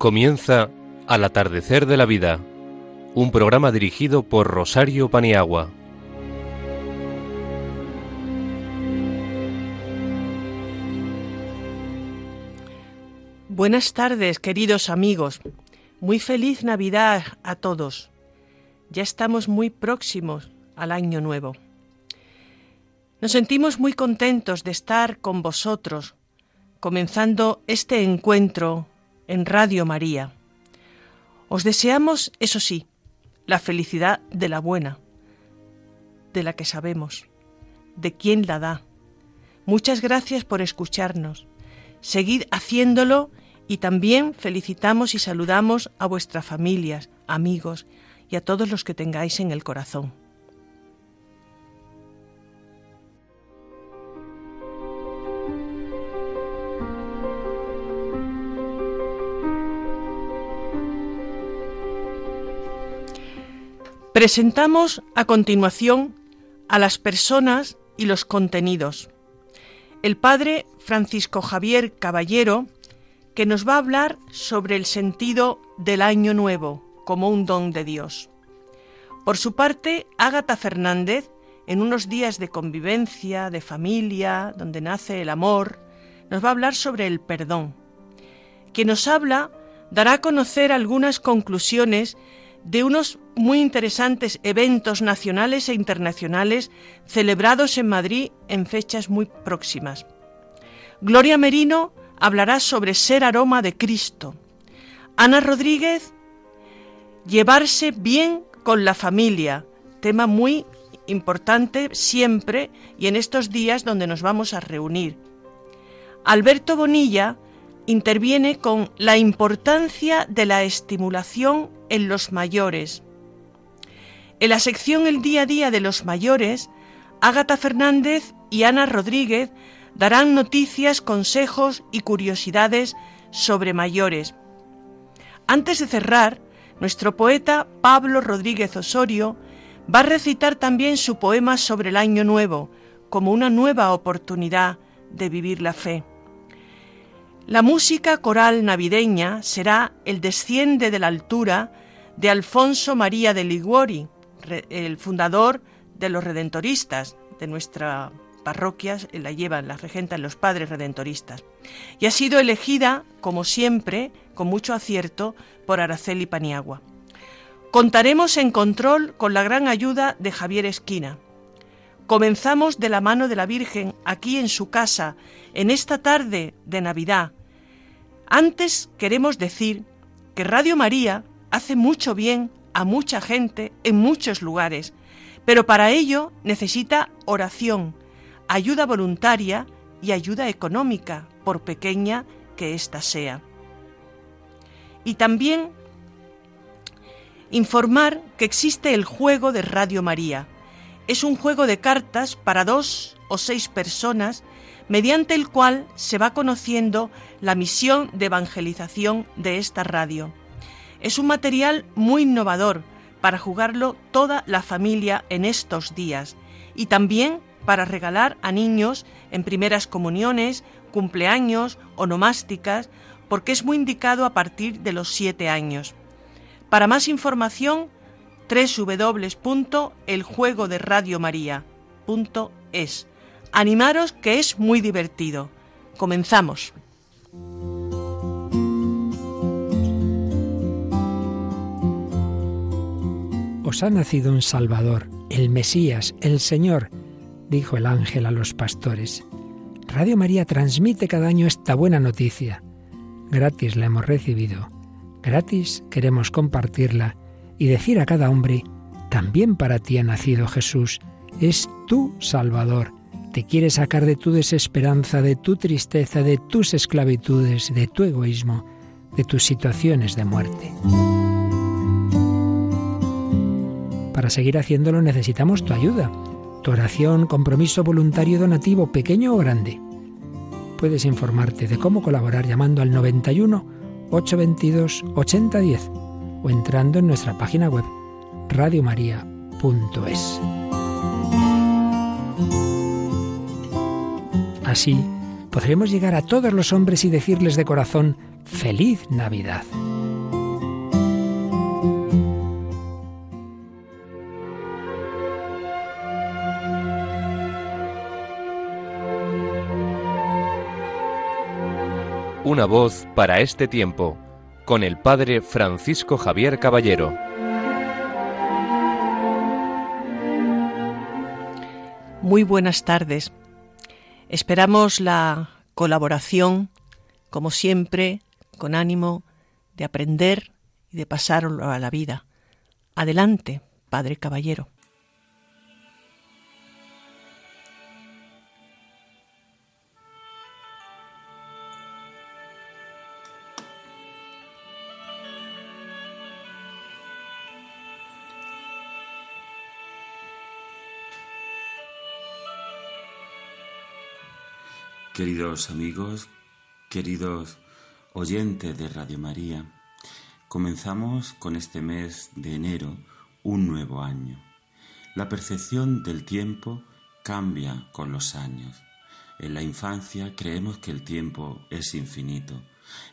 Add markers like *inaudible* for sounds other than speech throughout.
Comienza Al atardecer de la vida, un programa dirigido por Rosario Paniagua. Buenas tardes, queridos amigos. Muy feliz Navidad a todos. Ya estamos muy próximos al año nuevo. Nos sentimos muy contentos de estar con vosotros, comenzando este encuentro en Radio María. Os deseamos, eso sí, la felicidad de la buena, de la que sabemos, de quien la da. Muchas gracias por escucharnos. Seguid haciéndolo y también felicitamos y saludamos a vuestras familias, amigos y a todos los que tengáis en el corazón. Presentamos a continuación a las personas y los contenidos. El padre Francisco Javier Caballero, que nos va a hablar sobre el sentido del año nuevo como un don de Dios. Por su parte, Ágata Fernández, en unos días de convivencia, de familia, donde nace el amor, nos va a hablar sobre el perdón. Quien nos habla dará a conocer algunas conclusiones de unos muy interesantes eventos nacionales e internacionales celebrados en Madrid en fechas muy próximas. Gloria Merino hablará sobre ser aroma de Cristo. Ana Rodríguez, llevarse bien con la familia, tema muy importante siempre y en estos días donde nos vamos a reunir. Alberto Bonilla interviene con la importancia de la estimulación en los mayores. En la sección El día a día de los mayores, Ágata Fernández y Ana Rodríguez darán noticias, consejos y curiosidades sobre mayores. Antes de cerrar, nuestro poeta Pablo Rodríguez Osorio va a recitar también su poema sobre el Año Nuevo, como una nueva oportunidad de vivir la fe. La música coral navideña será el desciende de la altura de Alfonso María de Liguori, el fundador de los redentoristas de nuestra parroquia, la llevan, la regentan los padres redentoristas. Y ha sido elegida, como siempre, con mucho acierto, por Araceli Paniagua. Contaremos en control con la gran ayuda de Javier Esquina. Comenzamos de la mano de la Virgen aquí en su casa, en esta tarde de Navidad, antes queremos decir que Radio María hace mucho bien a mucha gente en muchos lugares, pero para ello necesita oración, ayuda voluntaria y ayuda económica, por pequeña que ésta sea. Y también informar que existe el juego de Radio María. Es un juego de cartas para dos o seis personas mediante el cual se va conociendo la misión de evangelización de esta radio. Es un material muy innovador para jugarlo toda la familia en estos días y también para regalar a niños en primeras comuniones, cumpleaños, onomásticas, porque es muy indicado a partir de los siete años. Para más información, www.eljuegoderadiomaria.es Animaros que es muy divertido. Comenzamos. Os ha nacido un Salvador, el Mesías, el Señor, dijo el ángel a los pastores. Radio María transmite cada año esta buena noticia. Gratis la hemos recibido, gratis queremos compartirla y decir a cada hombre, también para ti ha nacido Jesús, es tu Salvador te quiere sacar de tu desesperanza, de tu tristeza, de tus esclavitudes, de tu egoísmo, de tus situaciones de muerte. Para seguir haciéndolo necesitamos tu ayuda, tu oración, compromiso voluntario donativo, pequeño o grande. Puedes informarte de cómo colaborar llamando al 91 822 8010 o entrando en nuestra página web radiomaria.es. Así podremos llegar a todos los hombres y decirles de corazón, feliz Navidad. Una voz para este tiempo, con el Padre Francisco Javier Caballero. Muy buenas tardes. Esperamos la colaboración, como siempre, con ánimo de aprender y de pasarlo a la vida. Adelante, Padre Caballero. Queridos amigos, queridos oyentes de Radio María, comenzamos con este mes de enero un nuevo año. La percepción del tiempo cambia con los años. En la infancia creemos que el tiempo es infinito.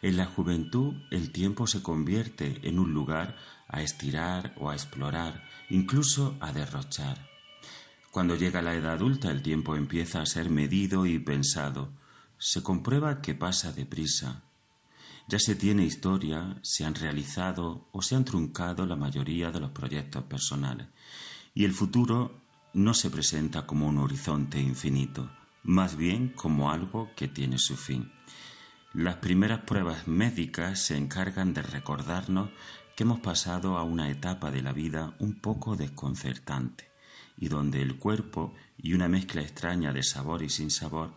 En la juventud el tiempo se convierte en un lugar a estirar o a explorar, incluso a derrochar. Cuando llega la edad adulta el tiempo empieza a ser medido y pensado. Se comprueba que pasa deprisa. Ya se tiene historia, se han realizado o se han truncado la mayoría de los proyectos personales. Y el futuro no se presenta como un horizonte infinito, más bien como algo que tiene su fin. Las primeras pruebas médicas se encargan de recordarnos que hemos pasado a una etapa de la vida un poco desconcertante y donde el cuerpo y una mezcla extraña de sabor y sin sabor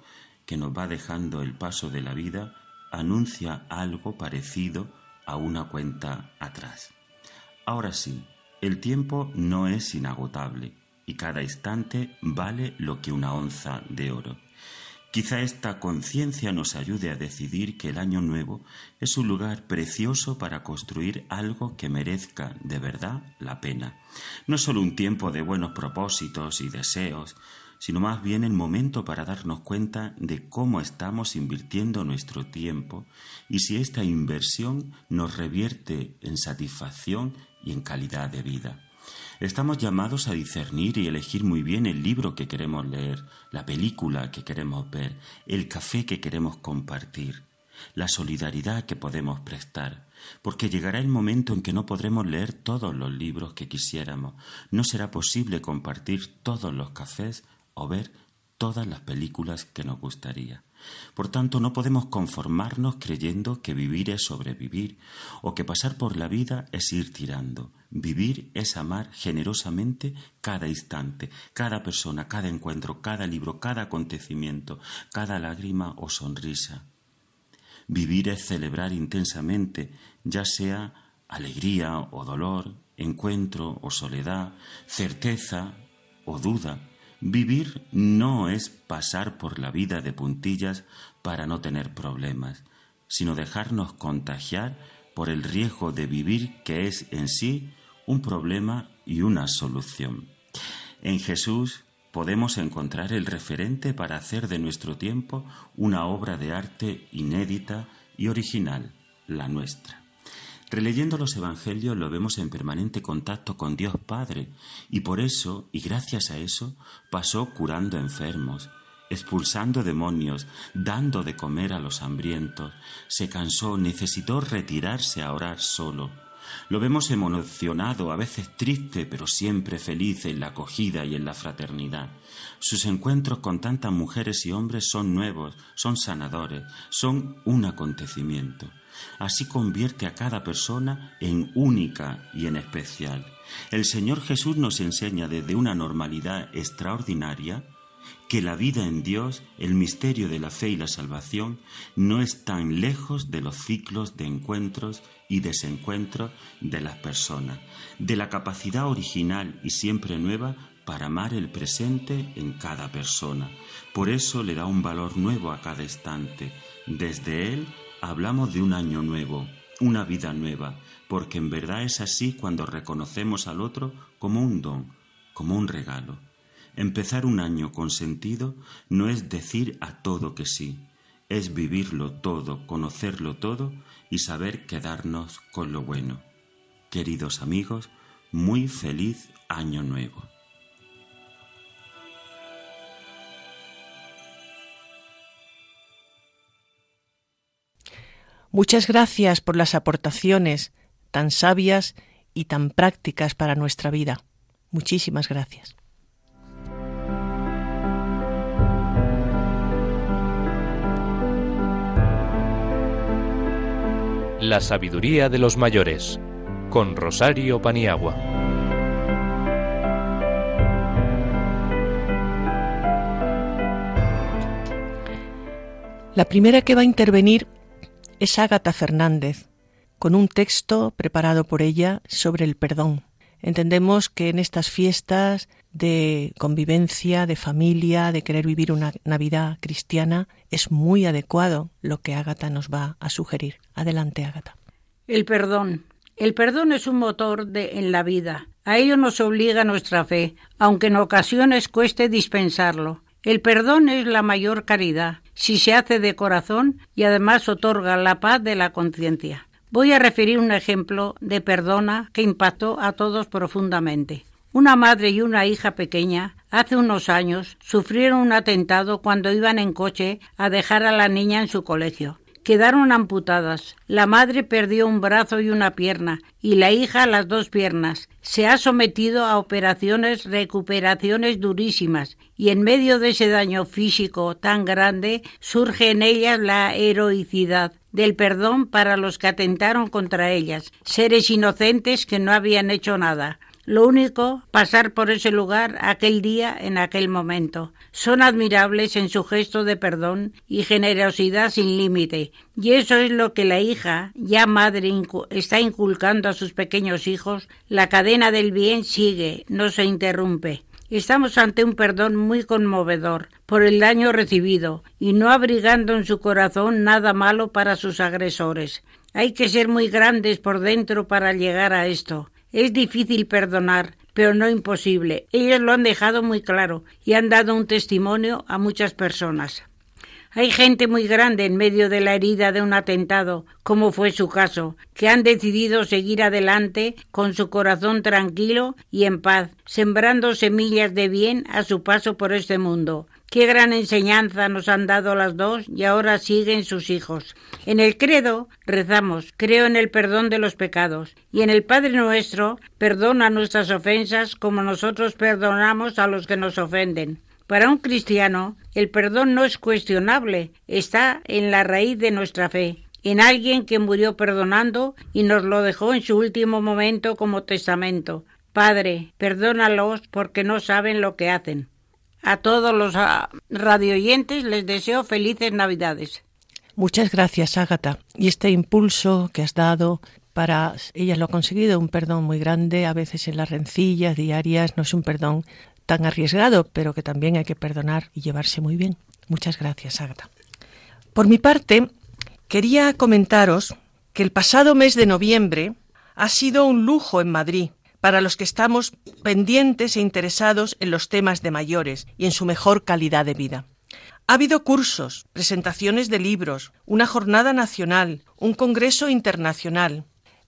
que nos va dejando el paso de la vida anuncia algo parecido a una cuenta atrás. Ahora sí, el tiempo no es inagotable y cada instante vale lo que una onza de oro. Quizá esta conciencia nos ayude a decidir que el año nuevo es un lugar precioso para construir algo que merezca de verdad la pena. No solo un tiempo de buenos propósitos y deseos, sino más bien el momento para darnos cuenta de cómo estamos invirtiendo nuestro tiempo y si esta inversión nos revierte en satisfacción y en calidad de vida. Estamos llamados a discernir y elegir muy bien el libro que queremos leer, la película que queremos ver, el café que queremos compartir, la solidaridad que podemos prestar, porque llegará el momento en que no podremos leer todos los libros que quisiéramos, no será posible compartir todos los cafés o ver todas las películas que nos gustaría. Por tanto, no podemos conformarnos creyendo que vivir es sobrevivir o que pasar por la vida es ir tirando. Vivir es amar generosamente cada instante, cada persona, cada encuentro, cada libro, cada acontecimiento, cada lágrima o sonrisa. Vivir es celebrar intensamente, ya sea alegría o dolor, encuentro o soledad, certeza o duda, Vivir no es pasar por la vida de puntillas para no tener problemas, sino dejarnos contagiar por el riesgo de vivir que es en sí un problema y una solución. En Jesús podemos encontrar el referente para hacer de nuestro tiempo una obra de arte inédita y original, la nuestra. Releyendo los Evangelios lo vemos en permanente contacto con Dios Padre y por eso, y gracias a eso, pasó curando enfermos, expulsando demonios, dando de comer a los hambrientos, se cansó, necesitó retirarse a orar solo. Lo vemos emocionado, a veces triste, pero siempre feliz en la acogida y en la fraternidad. Sus encuentros con tantas mujeres y hombres son nuevos, son sanadores, son un acontecimiento. Así convierte a cada persona en única y en especial. El Señor Jesús nos enseña desde una normalidad extraordinaria que la vida en Dios, el misterio de la fe y la salvación, no están lejos de los ciclos de encuentros y desencuentros de las personas, de la capacidad original y siempre nueva para amar el presente en cada persona. Por eso le da un valor nuevo a cada instante. Desde él Hablamos de un año nuevo, una vida nueva, porque en verdad es así cuando reconocemos al otro como un don, como un regalo. Empezar un año con sentido no es decir a todo que sí, es vivirlo todo, conocerlo todo y saber quedarnos con lo bueno. Queridos amigos, muy feliz año nuevo. Muchas gracias por las aportaciones tan sabias y tan prácticas para nuestra vida. Muchísimas gracias. La sabiduría de los mayores con Rosario Paniagua. La primera que va a intervenir es Ágata Fernández, con un texto preparado por ella sobre el perdón. Entendemos que en estas fiestas de convivencia, de familia, de querer vivir una Navidad cristiana, es muy adecuado lo que Ágata nos va a sugerir. Adelante, Ágata. El perdón. El perdón es un motor de, en la vida. A ello nos obliga nuestra fe, aunque en ocasiones cueste dispensarlo. El perdón es la mayor caridad, si se hace de corazón y además otorga la paz de la conciencia. Voy a referir un ejemplo de perdona que impactó a todos profundamente. Una madre y una hija pequeña hace unos años sufrieron un atentado cuando iban en coche a dejar a la niña en su colegio quedaron amputadas. La madre perdió un brazo y una pierna, y la hija las dos piernas. Se ha sometido a operaciones, recuperaciones durísimas, y en medio de ese daño físico tan grande surge en ellas la heroicidad del perdón para los que atentaron contra ellas, seres inocentes que no habían hecho nada. Lo único, pasar por ese lugar aquel día en aquel momento. Son admirables en su gesto de perdón y generosidad sin límite, y eso es lo que la hija, ya madre, está inculcando a sus pequeños hijos. La cadena del bien sigue, no se interrumpe. Estamos ante un perdón muy conmovedor por el daño recibido y no abrigando en su corazón nada malo para sus agresores. Hay que ser muy grandes por dentro para llegar a esto. Es difícil perdonar, pero no imposible. Ellos lo han dejado muy claro y han dado un testimonio a muchas personas. Hay gente muy grande en medio de la herida de un atentado, como fue su caso, que han decidido seguir adelante con su corazón tranquilo y en paz, sembrando semillas de bien a su paso por este mundo. Qué gran enseñanza nos han dado las dos y ahora siguen sus hijos. En el credo rezamos, creo en el perdón de los pecados, y en el Padre nuestro perdona nuestras ofensas como nosotros perdonamos a los que nos ofenden. Para un cristiano, el perdón no es cuestionable, está en la raíz de nuestra fe, en alguien que murió perdonando y nos lo dejó en su último momento como testamento. Padre, perdónalos porque no saben lo que hacen. A todos los ah, radioyentes les deseo felices Navidades. Muchas gracias, Ágata. Y este impulso que has dado para ella lo ha conseguido, un perdón muy grande, a veces en las rencillas diarias, no es un perdón tan arriesgado, pero que también hay que perdonar y llevarse muy bien. Muchas gracias, Ágata. Por mi parte, quería comentaros que el pasado mes de noviembre ha sido un lujo en Madrid para los que estamos pendientes e interesados en los temas de mayores y en su mejor calidad de vida. Ha habido cursos, presentaciones de libros, una jornada nacional, un congreso internacional,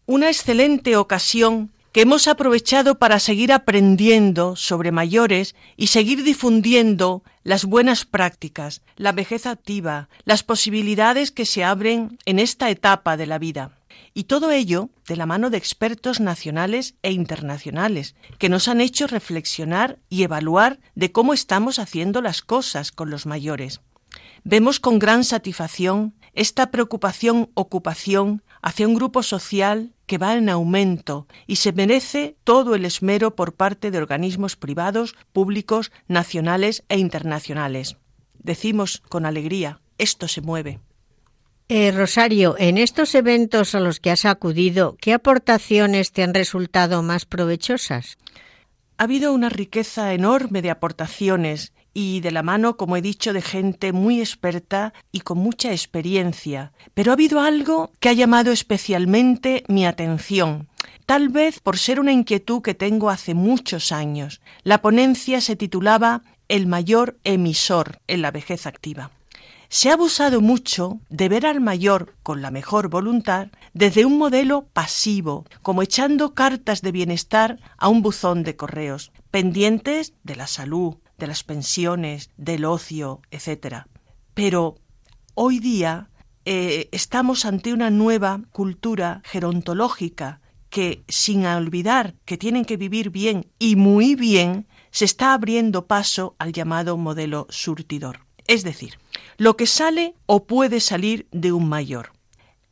una excelente ocasión que hemos aprovechado para seguir aprendiendo sobre mayores y seguir difundiendo las buenas prácticas, la vejez activa, las posibilidades que se abren en esta etapa de la vida. Y todo ello de la mano de expertos nacionales e internacionales, que nos han hecho reflexionar y evaluar de cómo estamos haciendo las cosas con los mayores. Vemos con gran satisfacción esta preocupación ocupación hacia un grupo social que va en aumento y se merece todo el esmero por parte de organismos privados, públicos, nacionales e internacionales. Decimos con alegría, esto se mueve. Eh, Rosario, en estos eventos a los que has acudido, ¿qué aportaciones te han resultado más provechosas? Ha habido una riqueza enorme de aportaciones y de la mano, como he dicho, de gente muy experta y con mucha experiencia. Pero ha habido algo que ha llamado especialmente mi atención. Tal vez por ser una inquietud que tengo hace muchos años. La ponencia se titulaba El mayor emisor en la vejez activa. Se ha abusado mucho de ver al mayor con la mejor voluntad desde un modelo pasivo, como echando cartas de bienestar a un buzón de correos, pendientes de la salud, de las pensiones, del ocio, etc. Pero hoy día eh, estamos ante una nueva cultura gerontológica que, sin olvidar que tienen que vivir bien y muy bien, se está abriendo paso al llamado modelo surtidor. Es decir, lo que sale o puede salir de un mayor.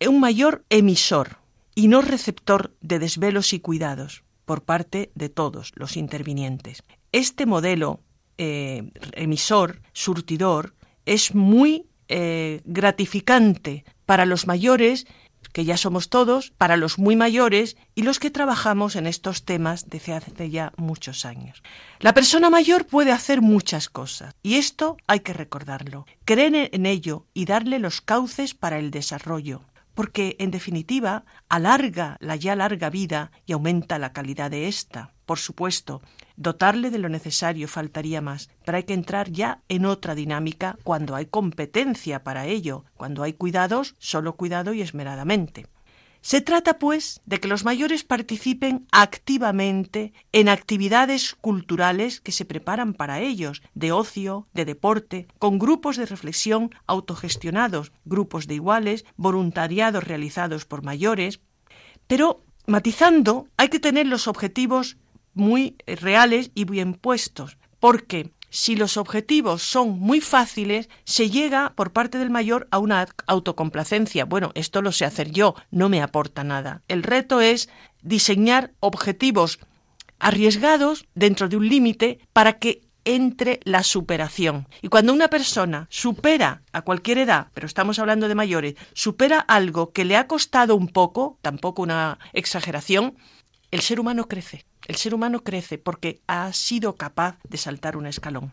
Un mayor emisor y no receptor de desvelos y cuidados por parte de todos los intervinientes. Este modelo eh, emisor, surtidor, es muy eh, gratificante para los mayores, que ya somos todos, para los muy mayores y los que trabajamos en estos temas desde hace ya muchos años. La persona mayor puede hacer muchas cosas y esto hay que recordarlo. Creer en ello y darle los cauces para el desarrollo, porque en definitiva alarga la ya larga vida y aumenta la calidad de ésta. Por supuesto, dotarle de lo necesario faltaría más, pero hay que entrar ya en otra dinámica cuando hay competencia para ello, cuando hay cuidados, solo cuidado y esmeradamente. Se trata, pues, de que los mayores participen activamente en actividades culturales que se preparan para ellos, de ocio, de deporte, con grupos de reflexión autogestionados, grupos de iguales, voluntariados realizados por mayores. Pero, matizando, hay que tener los objetivos muy reales y bien puestos, porque si los objetivos son muy fáciles, se llega por parte del mayor a una autocomplacencia. Bueno, esto lo sé hacer yo, no me aporta nada. El reto es diseñar objetivos arriesgados dentro de un límite para que entre la superación. Y cuando una persona supera a cualquier edad, pero estamos hablando de mayores, supera algo que le ha costado un poco, tampoco una exageración, el ser humano crece. El ser humano crece porque ha sido capaz de saltar un escalón.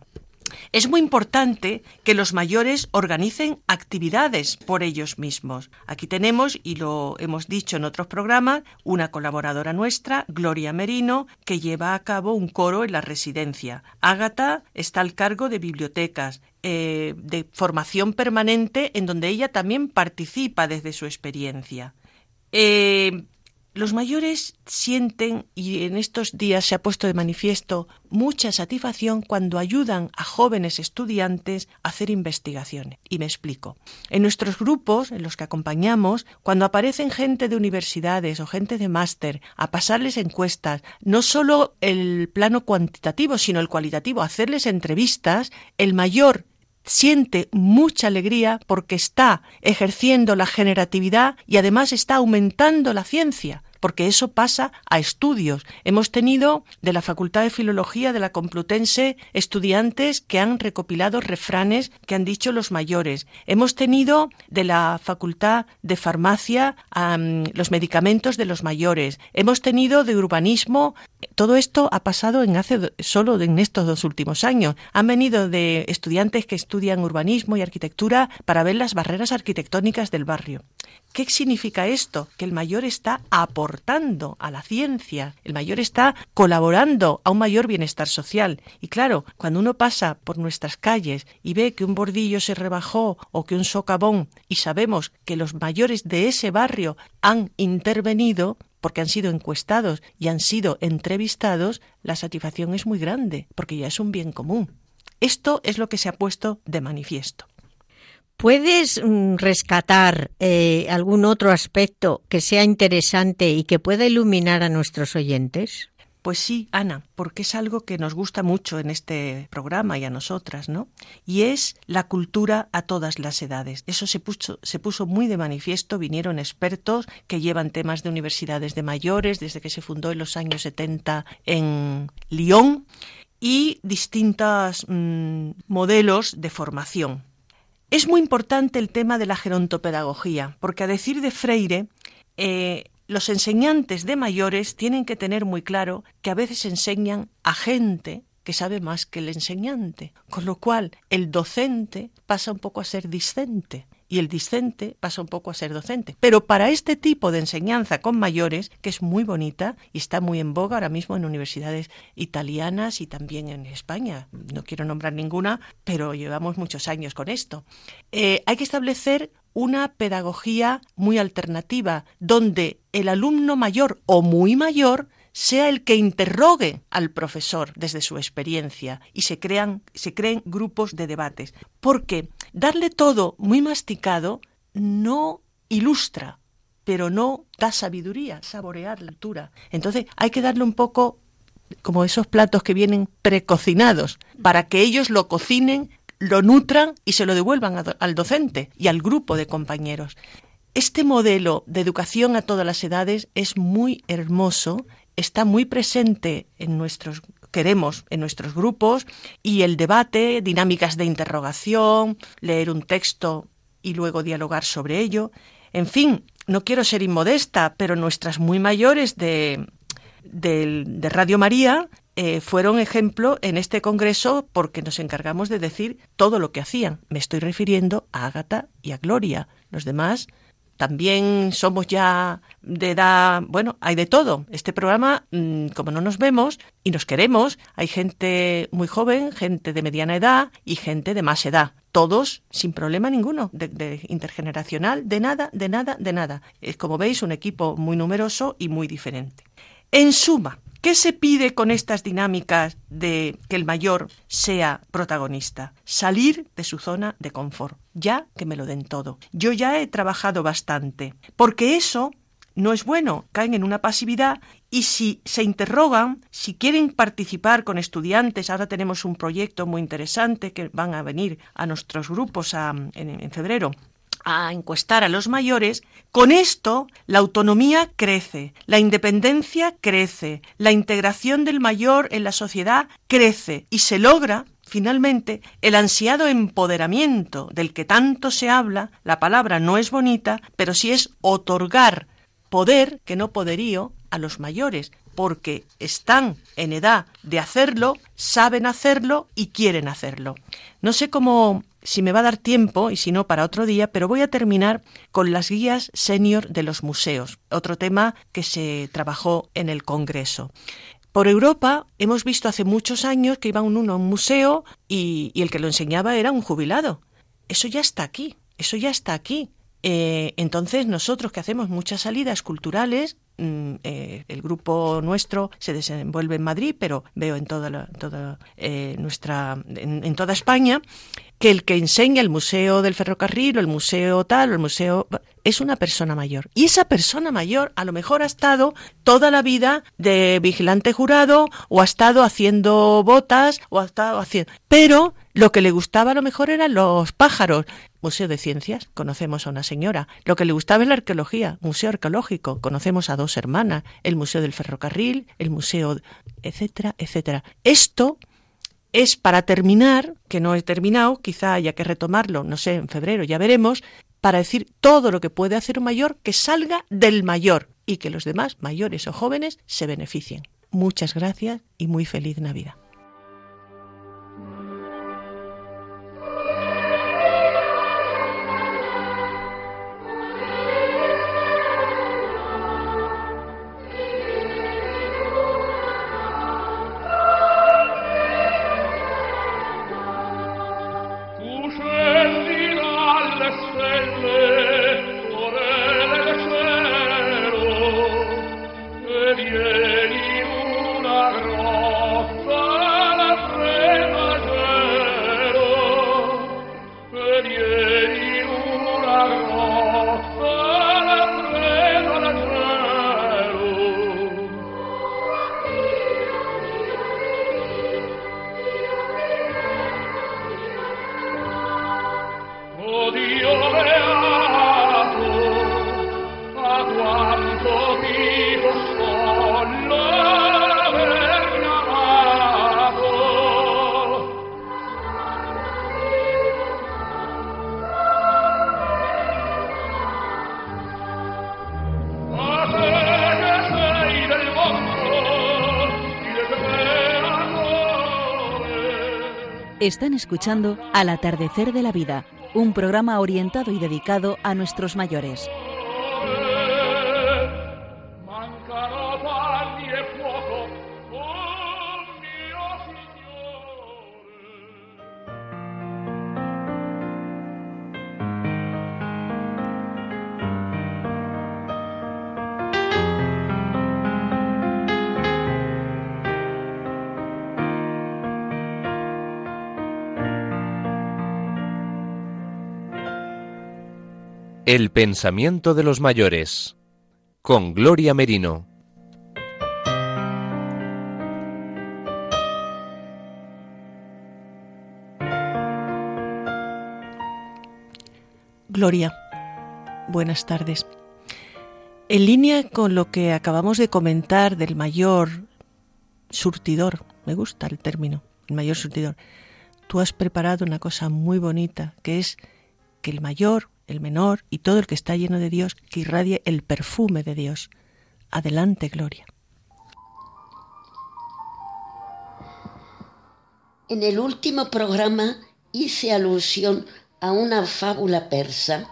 Es muy importante que los mayores organicen actividades por ellos mismos. Aquí tenemos, y lo hemos dicho en otros programas, una colaboradora nuestra, Gloria Merino, que lleva a cabo un coro en la residencia. Ágata está al cargo de bibliotecas, eh, de formación permanente, en donde ella también participa desde su experiencia. Eh, los mayores sienten, y en estos días se ha puesto de manifiesto, mucha satisfacción cuando ayudan a jóvenes estudiantes a hacer investigaciones. Y me explico. En nuestros grupos, en los que acompañamos, cuando aparecen gente de universidades o gente de máster a pasarles encuestas, no solo el plano cuantitativo, sino el cualitativo, hacerles entrevistas, el mayor siente mucha alegría porque está ejerciendo la generatividad y además está aumentando la ciencia porque eso pasa a estudios. Hemos tenido de la Facultad de Filología de la Complutense estudiantes que han recopilado refranes que han dicho los mayores. Hemos tenido de la Facultad de Farmacia los medicamentos de los mayores. Hemos tenido de urbanismo. Todo esto ha pasado en hace solo en estos dos últimos años. Han venido de estudiantes que estudian urbanismo y arquitectura para ver las barreras arquitectónicas del barrio. ¿Qué significa esto? Que el mayor está aportando a la ciencia, el mayor está colaborando a un mayor bienestar social. Y claro, cuando uno pasa por nuestras calles y ve que un bordillo se rebajó o que un socavón y sabemos que los mayores de ese barrio han intervenido, porque han sido encuestados y han sido entrevistados, la satisfacción es muy grande, porque ya es un bien común. Esto es lo que se ha puesto de manifiesto. ¿Puedes mm, rescatar eh, algún otro aspecto que sea interesante y que pueda iluminar a nuestros oyentes? Pues sí, Ana, porque es algo que nos gusta mucho en este programa y a nosotras, ¿no? Y es la cultura a todas las edades. Eso se puso, se puso muy de manifiesto, vinieron expertos que llevan temas de universidades de mayores desde que se fundó en los años 70 en Lyon y distintos mm, modelos de formación. Es muy importante el tema de la gerontopedagogía, porque a decir de Freire, eh, los enseñantes de mayores tienen que tener muy claro que a veces enseñan a gente que sabe más que el enseñante, con lo cual el docente pasa un poco a ser discente y el discente pasa un poco a ser docente. Pero para este tipo de enseñanza con mayores, que es muy bonita y está muy en boga ahora mismo en universidades italianas y también en España, no quiero nombrar ninguna, pero llevamos muchos años con esto, eh, hay que establecer una pedagogía muy alternativa, donde el alumno mayor o muy mayor sea el que interrogue al profesor desde su experiencia y se crean se creen grupos de debates, porque darle todo muy masticado no ilustra, pero no da sabiduría, saborear la altura. Entonces hay que darle un poco como esos platos que vienen precocinados, para que ellos lo cocinen, lo nutran y se lo devuelvan al docente y al grupo de compañeros. Este modelo de educación a todas las edades es muy hermoso, está muy presente en nuestros queremos en nuestros grupos y el debate, dinámicas de interrogación, leer un texto y luego dialogar sobre ello. En fin, no quiero ser inmodesta, pero nuestras muy mayores de, de, Radio María eh, fueron ejemplo en este congreso porque nos encargamos de decir todo lo que hacían. Me estoy refiriendo a Ágata y a Gloria. Los demás también somos ya de edad, bueno, hay de todo. Este programa, mm, como no nos vemos y nos queremos, hay gente muy joven, gente de mediana edad y gente de más edad. Todos sin problema ninguno, de, intergeneracional, de nada, de nada, de nada. Es como veis un equipo muy numeroso y muy diferente. En suma, ¿Qué se pide con estas dinámicas de que el mayor sea protagonista? Salir de su zona de confort, ya que me lo den todo. Yo ya he trabajado bastante, porque eso no es bueno, caen en una pasividad y si se interrogan, si quieren participar con estudiantes, ahora tenemos un proyecto muy interesante que van a venir a nuestros grupos en febrero a encuestar a los mayores, con esto la autonomía crece, la independencia crece, la integración del mayor en la sociedad crece y se logra Finalmente, el ansiado empoderamiento del que tanto se habla, la palabra no es bonita, pero sí es otorgar poder que no poderío a los mayores, porque están en edad de hacerlo, saben hacerlo y quieren hacerlo. No sé cómo si me va a dar tiempo y si no para otro día, pero voy a terminar con las guías senior de los museos, otro tema que se trabajó en el Congreso. Por Europa hemos visto hace muchos años que iba uno a un museo y, el que lo enseñaba era un jubilado. Eso ya está aquí, eso ya está aquí. Eh, entonces nosotros que hacemos muchas salidas culturales, mm, eh, el grupo nuestro se desenvuelve en Madrid, pero veo en toda, toda eh, nuestra, en, toda España, que el que enseña el museo del ferrocarril o el museo tal o el museo es una persona mayor. Y esa persona mayor a lo mejor ha estado toda la vida de vigilante jurado o ha estado haciendo botas o ha estado haciendo... Pero lo que le gustaba a lo mejor eran los pájaros. Museo de Ciencias, conocemos a una señora. Lo que le gustaba es la arqueología, Museo Arqueológico, conocemos a dos hermanas. El Museo del Ferrocarril, el Museo, etcétera, etcétera. Esto es para terminar, que no he terminado, quizá haya que retomarlo, no sé, en febrero ya veremos, para decir todo lo que puede hacer un mayor que salga del mayor y que los demás, mayores o jóvenes, se beneficien. Muchas gracias y muy feliz Navidad. Están escuchando Al atardecer de la vida, un programa orientado y dedicado a nuestros mayores. El pensamiento de los mayores con Gloria Merino. Gloria, buenas tardes. En línea con lo que acabamos de comentar del mayor surtidor, me gusta el término, el mayor surtidor, tú has preparado una cosa muy bonita, que es que el mayor, el menor y todo el que está lleno de Dios, que irradie el perfume de Dios. Adelante, Gloria. En el último programa hice alusión a una fábula persa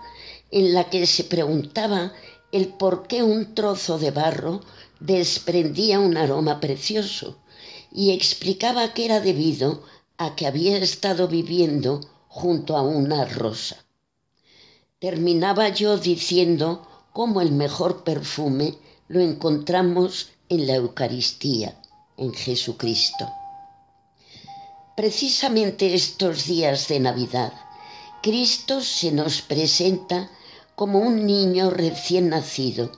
en la que se preguntaba el por qué un trozo de barro desprendía un aroma precioso y explicaba que era debido a que había estado viviendo junto a una rosa. Terminaba yo diciendo cómo el mejor perfume lo encontramos en la Eucaristía, en Jesucristo. Precisamente estos días de Navidad, Cristo se nos presenta como un niño recién nacido,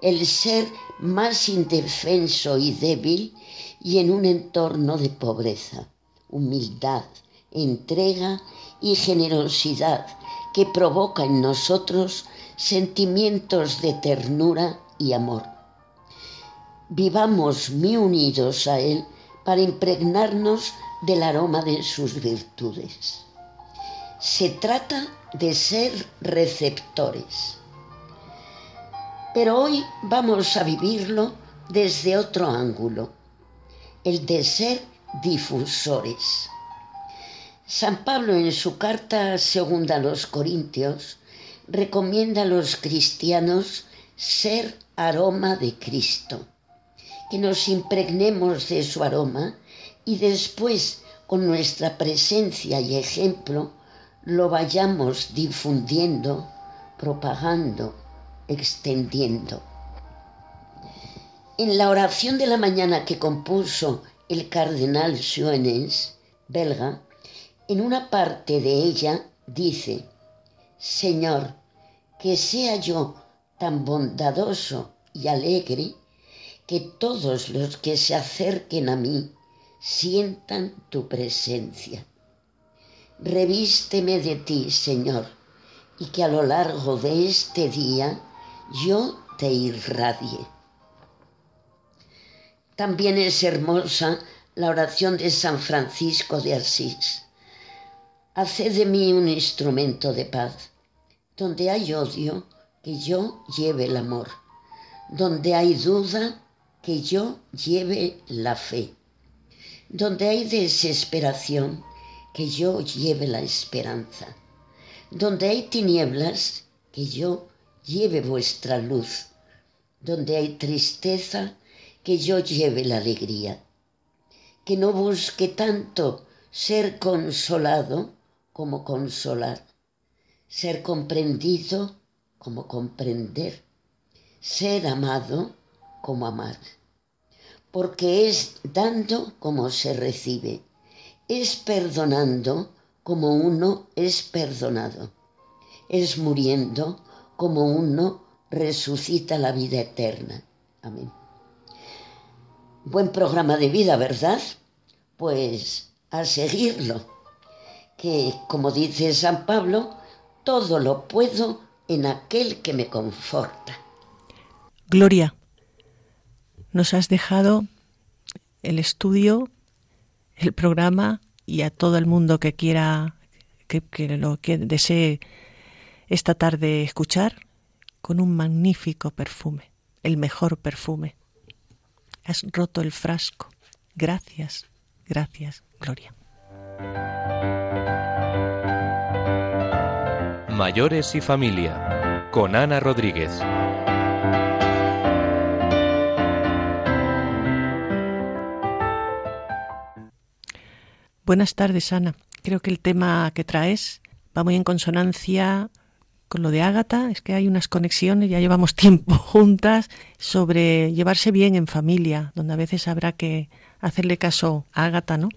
el ser más indefenso y débil y en un entorno de pobreza, humildad, entrega y generosidad que provoca en nosotros sentimientos de ternura y amor. Vivamos muy unidos a Él para impregnarnos del aroma de sus virtudes. Se trata de ser receptores. Pero hoy vamos a vivirlo desde otro ángulo, el de ser difusores. San Pablo en su carta segunda a los Corintios recomienda a los cristianos ser aroma de Cristo, que nos impregnemos de su aroma y después con nuestra presencia y ejemplo lo vayamos difundiendo, propagando, extendiendo. En la oración de la mañana que compuso el cardenal Schoenens, belga, en una parte de ella dice, Señor, que sea yo tan bondadoso y alegre que todos los que se acerquen a mí sientan tu presencia revísteme de ti, Señor, y que a lo largo de este día yo te irradie. También es hermosa la oración de San Francisco de Asís. Haced de mí un instrumento de paz. Donde hay odio, que yo lleve el amor. Donde hay duda, que yo lleve la fe. Donde hay desesperación, que yo lleve la esperanza. Donde hay tinieblas, que yo lleve vuestra luz. Donde hay tristeza, que yo lleve la alegría. Que no busque tanto ser consolado como consolar. Ser comprendido como comprender. Ser amado como amar. Porque es dando como se recibe es perdonando como uno es perdonado. Es muriendo como uno resucita la vida eterna. Amén. Buen programa de vida, ¿verdad? Pues a seguirlo. Que, como dice San Pablo, todo lo puedo en aquel que me conforta. Gloria, nos has dejado el estudio el programa y a todo el mundo que quiera, que, lo que desee esta tarde escuchar, con un magnífico perfume, el mejor perfume. Has roto el frasco. Gracias, gracias, Gloria. Mayores y familia, con Ana Rodríguez. Buenas tardes, Ana. Creo que el tema que traes va muy en consonancia con lo de Ágata. Es que hay unas conexiones, ya llevamos *laughs* tiempo juntas, sobre llevarse bien en familia, donde a veces habrá que hacerle caso a Ágata, ¿no?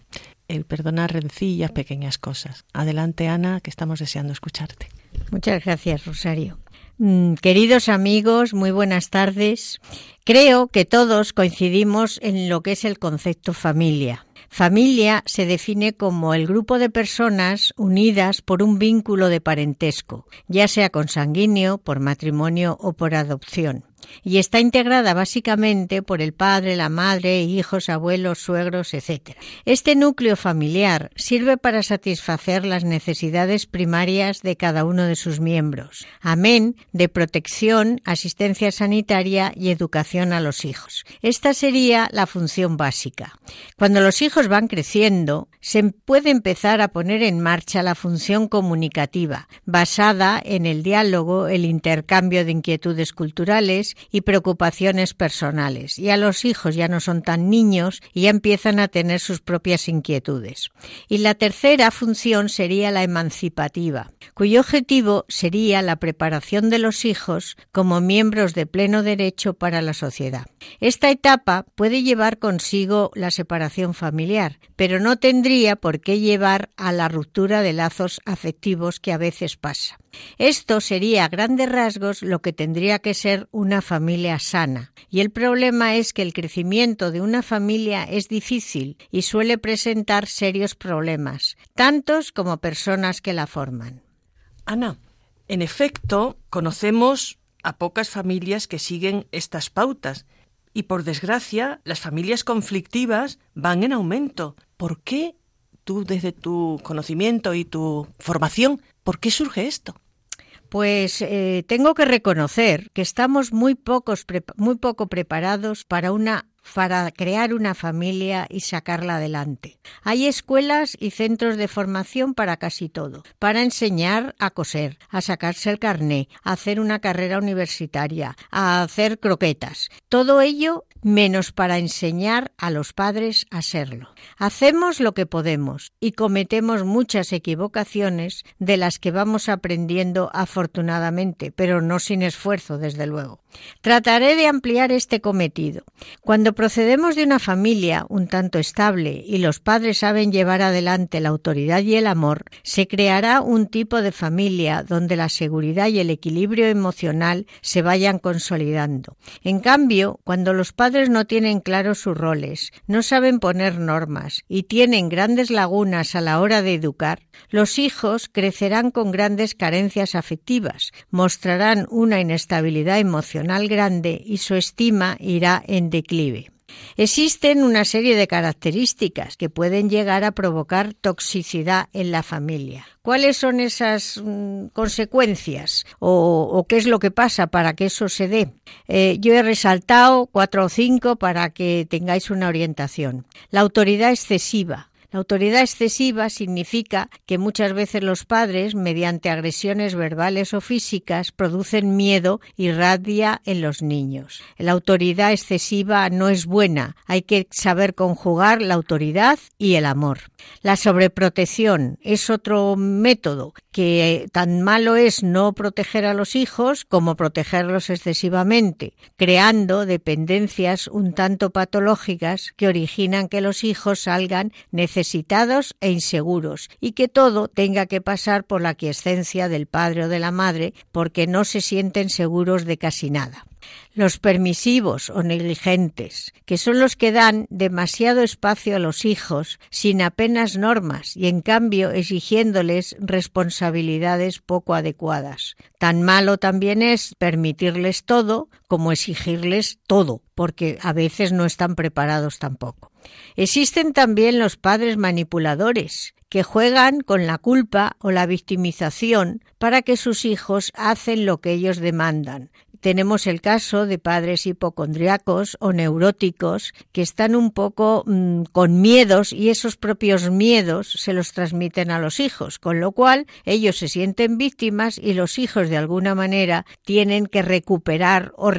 El perdonar rencillas, pequeñas cosas. Adelante, Ana, que estamos deseando escucharte. Muchas gracias, Rosario. Mm, queridos amigos, muy buenas tardes. Creo que todos coincidimos en lo que es el concepto familia. Familia se define como el grupo de personas unidas por un vínculo de parentesco, ya sea consanguíneo, por matrimonio o por adopción y está integrada básicamente por el padre, la madre, hijos, abuelos, suegros, etc. Este núcleo familiar sirve para satisfacer las necesidades primarias de cada uno de sus miembros, amén de protección, asistencia sanitaria y educación a los hijos. Esta sería la función básica. Cuando los hijos van creciendo, se puede empezar a poner en marcha la función comunicativa, basada en el diálogo, el intercambio de inquietudes culturales, y preocupaciones personales. Ya los hijos ya no son tan niños y ya empiezan a tener sus propias inquietudes. Y la tercera función sería la emancipativa, cuyo objetivo sería la preparación de los hijos como miembros de pleno derecho para la sociedad. Esta etapa puede llevar consigo la separación familiar, pero no tendría por qué llevar a la ruptura de lazos afectivos que a veces pasa. Esto sería a grandes rasgos lo que tendría que ser una familia sana. Y el problema es que el crecimiento de una familia es difícil y suele presentar serios problemas, tantos como personas que la forman. Ana, en efecto, conocemos a pocas familias que siguen estas pautas. Y por desgracia, las familias conflictivas van en aumento. ¿Por qué tú, desde tu conocimiento y tu formación, por qué surge esto? Pues eh, tengo que reconocer que estamos muy, pocos, muy poco preparados para una para crear una familia y sacarla adelante. Hay escuelas y centros de formación para casi todo, para enseñar a coser, a sacarse el carné, a hacer una carrera universitaria, a hacer croquetas. Todo ello menos para enseñar a los padres a serlo. Hacemos lo que podemos y cometemos muchas equivocaciones de las que vamos aprendiendo afortunadamente, pero no sin esfuerzo, desde luego. Trataré de ampliar este cometido. Cuando procedemos de una familia un tanto estable y los padres saben llevar adelante la autoridad y el amor, se creará un tipo de familia donde la seguridad y el equilibrio emocional se vayan consolidando. En cambio, cuando los padres no tienen claros sus roles, no saben poner normas y tienen grandes lagunas a la hora de educar, los hijos crecerán con grandes carencias afectivas, mostrarán una inestabilidad emocional grande y su estima irá en declive. Existen una serie de características que pueden llegar a provocar toxicidad en la familia. ¿Cuáles son esas mm, consecuencias o, qué es lo que pasa para que eso se dé? Eh, yo he resaltado cuatro o cinco para que tengáis una orientación. La autoridad excesiva, la autoridad excesiva significa que muchas veces los padres, mediante agresiones verbales o físicas, producen miedo y rabia en los niños. La autoridad excesiva no es buena, hay que saber conjugar la autoridad y el amor. La sobreprotección es otro método que tan malo es no proteger a los hijos como protegerlos excesivamente, creando dependencias un tanto patológicas que originan que los hijos salgan necesitados e inseguros y que todo tenga que pasar por la quiescencia del padre o de la madre porque no se sienten seguros de casi nada. Los permisivos o negligentes, que son los que dan demasiado espacio a los hijos sin apenas normas y en cambio exigiéndoles responsabilidades poco adecuadas. Tan malo también es permitirles todo como exigirles todo, porque a veces no están preparados tampoco. Existen también los padres manipuladores, que juegan con la culpa o la victimización para que sus hijos hacen lo que ellos demandan, tenemos el caso de padres hipocondriacos o neuróticos que están un poco mm, con miedos y esos propios miedos se los transmiten a los hijos, con lo cual ellos se sienten víctimas y los hijos de alguna manera tienen que recuperar o,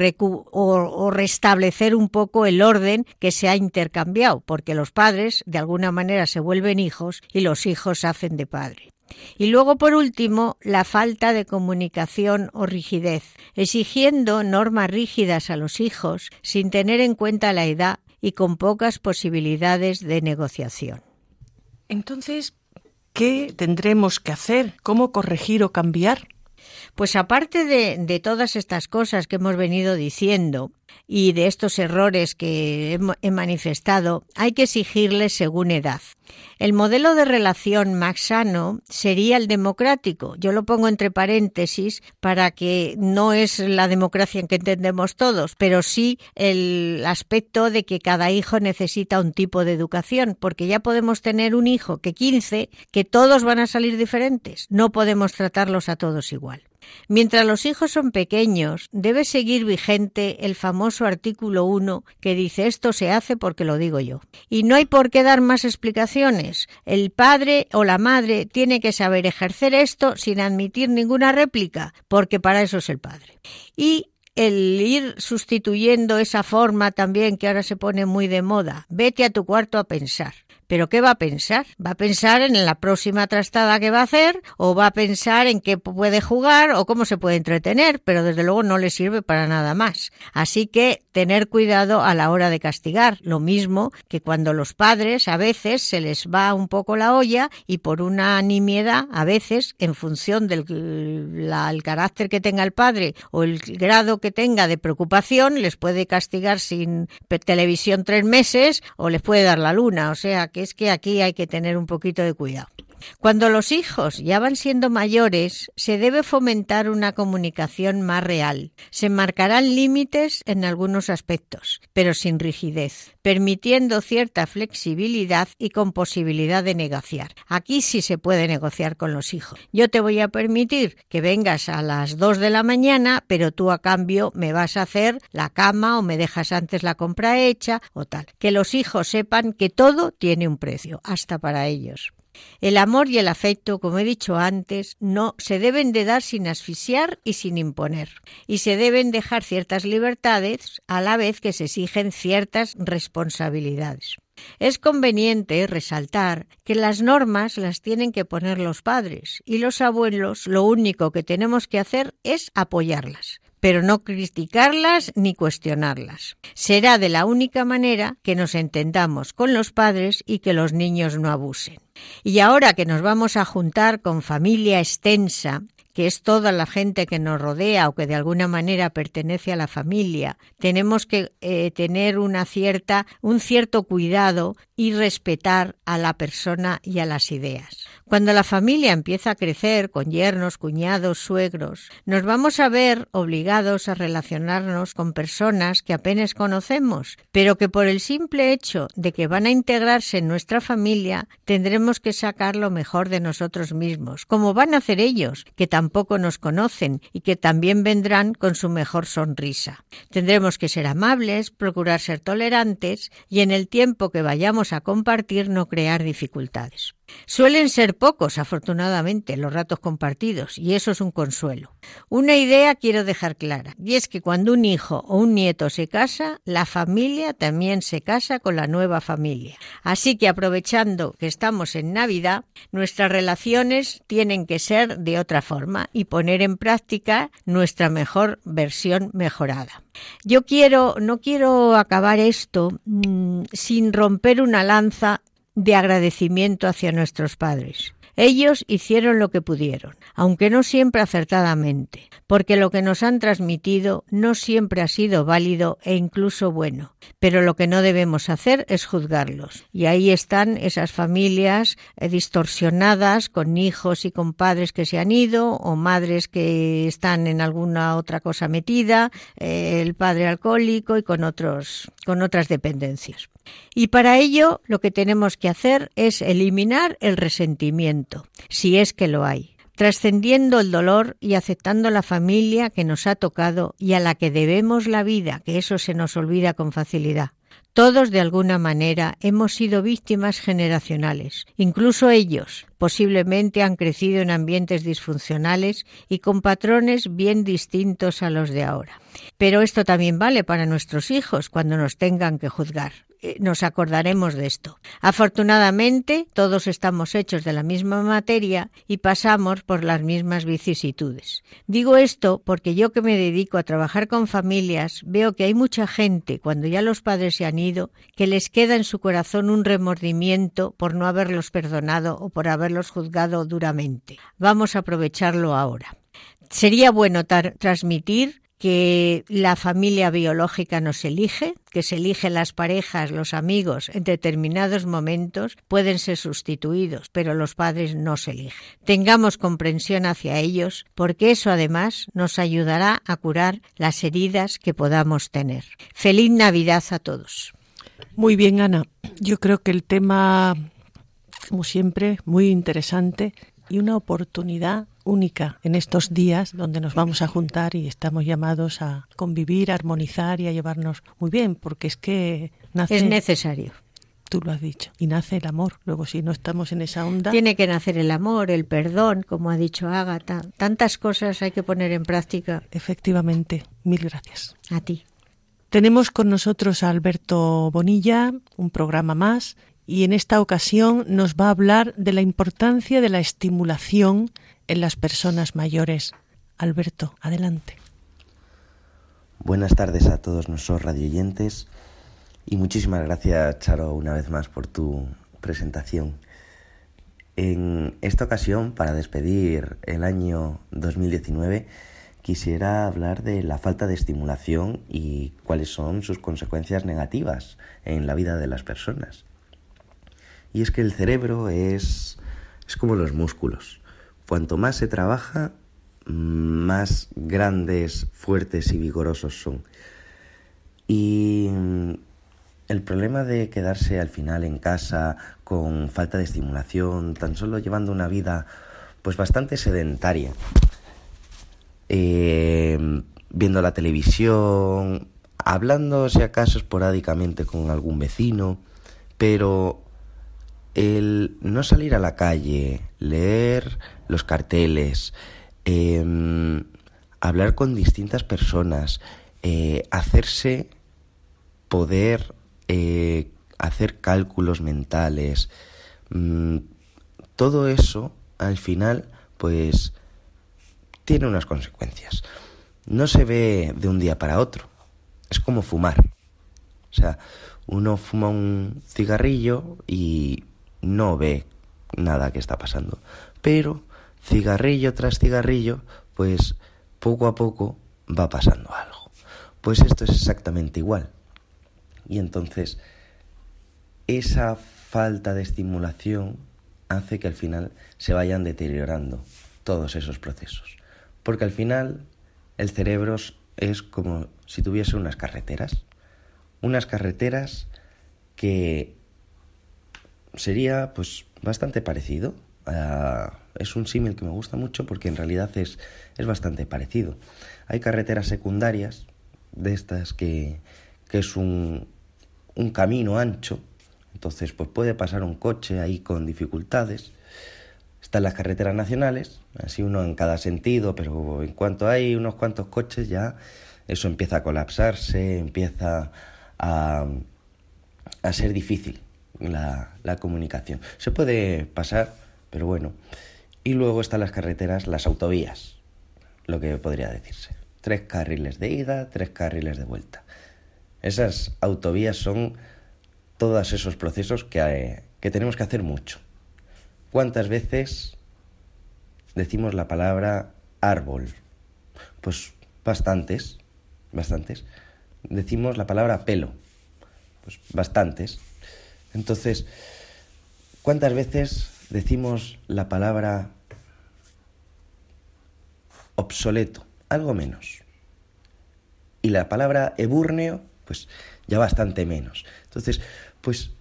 o restablecer un poco el orden que se ha intercambiado, porque los padres de alguna manera se vuelven hijos y los hijos hacen de padre. Y luego, por último, la falta de comunicación o rigidez, exigiendo normas rígidas a los hijos sin tener en cuenta la edad y con pocas posibilidades de negociación. Entonces, ¿qué tendremos que hacer? ¿Cómo corregir o cambiar? Pues aparte de, de, todas estas cosas que hemos venido diciendo y de estos errores que he manifestado, hay que exigirles según edad. El modelo de relación más sano sería el democrático. Yo lo pongo entre paréntesis para que no es la democracia en que entendemos todos, pero sí el aspecto de que cada hijo necesita un tipo de educación, porque ya podemos tener un hijo que 15, que todos van a salir diferentes. No podemos tratarlos a todos igual. Mientras los hijos son pequeños, debe seguir vigente el famoso artículo 1 que dice esto se hace porque lo digo yo. Y no hay por qué dar más explicaciones. El padre o la madre tiene que saber ejercer esto sin admitir ninguna réplica, porque para eso es el padre. Y el ir sustituyendo esa forma también que ahora se pone muy de moda. Vete a tu cuarto a pensar. ¿Pero qué va a pensar? ¿Va a pensar en la próxima trastada que va a hacer? ¿O va a pensar en qué puede jugar o cómo se puede entretener? Pero desde luego no le sirve para nada más. Así que tener cuidado a la hora de castigar. Lo mismo que cuando los padres a veces se les va un poco la olla y por una nimiedad, a veces, en función del carácter que tenga el padre o el grado que tenga de preocupación, les puede castigar sin televisión tres meses o les puede dar la luna. O sea que es que aquí hay que tener un poquito de cuidado. Cuando los hijos ya van siendo mayores, se debe fomentar una comunicación más real. Se marcarán límites en algunos aspectos, pero sin rigidez, permitiendo cierta flexibilidad y con posibilidad de negociar. Aquí sí se puede negociar con los hijos. Yo te voy a permitir que vengas a las 2 de la mañana, pero tú a cambio me vas a hacer la cama o me dejas antes la compra hecha o tal. Que los hijos sepan que todo tiene un precio, hasta para ellos. El amor y el afecto, como he dicho antes, no se deben de dar sin asfixiar y sin imponer, y se deben dejar ciertas libertades a la vez que se exigen ciertas responsabilidades. Es conveniente resaltar que las normas las tienen que poner los padres y los abuelos. Lo único que tenemos que hacer es apoyarlas pero no criticarlas ni cuestionarlas. Será de la única manera que nos entendamos con los padres y que los niños no abusen. Y ahora que nos vamos a juntar con familia extensa, que es toda la gente que nos rodea o que de alguna manera pertenece a la familia, tenemos que eh, tener una cierta, un cierto cuidado y respetar a la persona y a las ideas. Cuando la familia empieza a crecer con yernos, cuñados, suegros, nos vamos a ver obligados a relacionarnos con personas que apenas conocemos, pero que por el simple hecho de que van a integrarse en nuestra familia, tendremos que sacar lo mejor de nosotros mismos, como van a hacer ellos, que tampoco nos conocen y que también vendrán con su mejor sonrisa. Tendremos que ser amables, procurar ser tolerantes y en el tiempo que vayamos a compartir no crear dificultades. Suelen ser pocos, afortunadamente, los ratos compartidos, y eso es un consuelo. Una idea quiero dejar clara, y es que cuando un hijo o un nieto se casa, la familia también se casa con la nueva familia. Así que aprovechando que estamos en Navidad, nuestras relaciones tienen que ser de otra forma y poner en práctica nuestra mejor versión mejorada. Yo quiero, no quiero acabar esto mmm, sin romper una lanza de agradecimiento hacia nuestros padres. Ellos hicieron lo que pudieron, aunque no siempre acertadamente, porque lo que nos han transmitido no siempre ha sido válido e incluso bueno. Pero lo que no debemos hacer es juzgarlos. Y ahí están esas familias eh, distorsionadas con hijos y con padres que se han ido o madres que están en alguna otra cosa metida, eh, el padre alcohólico y con otros con otras dependencias. Y para ello lo que tenemos que hacer es eliminar el resentimiento, si es que lo hay, trascendiendo el dolor y aceptando la familia que nos ha tocado y a la que debemos la vida, que eso se nos olvida con facilidad. Todos de alguna manera hemos sido víctimas generacionales. Incluso ellos posiblemente han crecido en ambientes disfuncionales y con patrones bien distintos a los de ahora. Pero esto también vale para nuestros hijos cuando nos tengan que juzgar. Eh, nos acordaremos de esto. Afortunadamente, todos estamos hechos de la misma materia y pasamos por las mismas vicisitudes. Digo esto porque yo que me dedico a trabajar con familias, veo que hay mucha gente, cuando ya los padres se han ido, que les queda en su corazón un remordimiento por no haberlos perdonado o por haberlos juzgado duramente. Vamos a aprovecharlo ahora. sería bueno transmitir que la familia biológica no se elige, que se eligen las parejas, los amigos, en determinados momentos pueden ser sustituidos, pero los padres no se eligen. Tengamos comprensión hacia ellos, porque eso además nos ayudará a curar las heridas que podamos tener. Feliz Navidad a todos. Muy bien, Ana. Yo creo que el tema, como siempre, muy interesante y una oportunidad única en estos días donde nos vamos a juntar y estamos llamados a convivir, a armonizar y a llevarnos muy bien, porque es que nace... Es necesario. Tú lo has dicho. Y nace el amor. Luego, si no estamos en esa onda. Tiene que nacer el amor, el perdón, como ha dicho Ágata. Tantas cosas hay que poner en práctica. Efectivamente. Mil gracias. A ti. Tenemos con nosotros a Alberto Bonilla, un programa más, y en esta ocasión nos va a hablar de la importancia de la estimulación en las personas mayores. Alberto, adelante. Buenas tardes a todos nuestros radioyentes y muchísimas gracias, Charo, una vez más por tu presentación. En esta ocasión, para despedir el año 2019, quisiera hablar de la falta de estimulación y cuáles son sus consecuencias negativas en la vida de las personas. Y es que el cerebro es, es como los músculos. Cuanto más se trabaja, más grandes, fuertes y vigorosos son. Y mm, el problema de quedarse al final en casa con falta de estimulación, tan solo llevando una vida pues bastante sedentaria, eh, viendo la televisión, hablando si acaso esporádicamente con algún vecino, pero el no salir a la calle, leer los carteles, em, hablar con distintas personas, eh, hacerse poder eh, hacer cálculos mentales, mm, todo eso al final pues tiene unas consecuencias. No se ve de un día para otro, es como fumar. O sea, uno fuma un cigarrillo y no ve nada que está pasando. Pero cigarrillo tras cigarrillo, pues poco a poco va pasando algo. Pues esto es exactamente igual. Y entonces esa falta de estimulación hace que al final se vayan deteriorando todos esos procesos. Porque al final el cerebro es como si tuviese unas carreteras. Unas carreteras que sería pues bastante parecido. es un símil que me gusta mucho porque en realidad es, es bastante parecido. Hay carreteras secundarias de estas que, que es un, un camino ancho, entonces pues puede pasar un coche ahí con dificultades. Están las carreteras nacionales, así uno en cada sentido, pero en cuanto hay unos cuantos coches ya eso empieza a colapsarse, empieza a, a ser difícil la, la comunicación. Se puede pasar, pero bueno. Y luego están las carreteras, las autovías, lo que podría decirse. Tres carriles de ida, tres carriles de vuelta. Esas autovías son todos esos procesos que, eh, que tenemos que hacer mucho. ¿Cuántas veces decimos la palabra árbol? Pues bastantes, bastantes. Decimos la palabra pelo, pues bastantes. Entonces, ¿cuántas veces decimos la palabra obsoleto? Algo menos. Y la palabra eburneo, pues ya bastante menos. Entonces, pues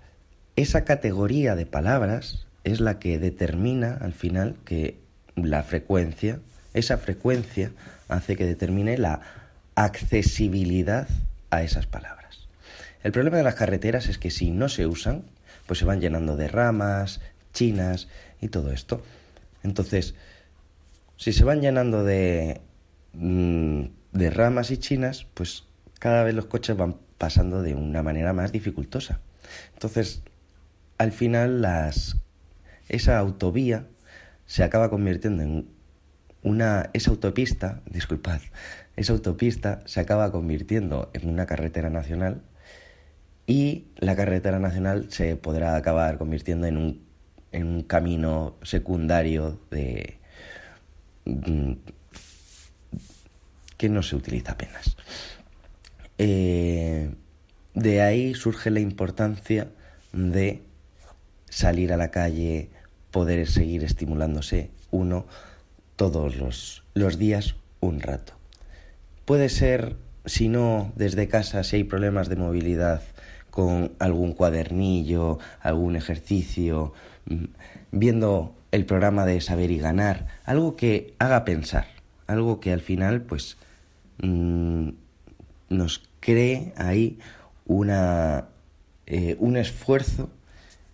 esa categoría de palabras es la que determina al final que la frecuencia, esa frecuencia hace que determine la accesibilidad a esas palabras. El problema de las carreteras es que si no se usan, pues se van llenando de ramas, chinas y todo esto. Entonces, si se van llenando de, mm, de ramas y chinas, pues cada vez los coches van pasando de una manera más dificultosa. Entonces, al final las, esa autovía se acaba convirtiendo en una esa autopista, *laughs* disculpad, esa autopista se acaba convirtiendo en una carretera nacional y la carretera nacional se podrá acabar convirtiendo en un, en un camino secundario de, mm, que no se utiliza apenas. Eh, de ahí surge la importancia de salir a la calle, poder seguir estimulándose uno todos los, los días un rato. Puede ser, si no, desde casa, si hay problemas de movilidad, con algún cuadernillo, algún ejercicio, mm, viendo el programa de Saber y Ganar, algo que haga pensar, algo que al final pues mm, nos cree ahí una, eh, un esfuerzo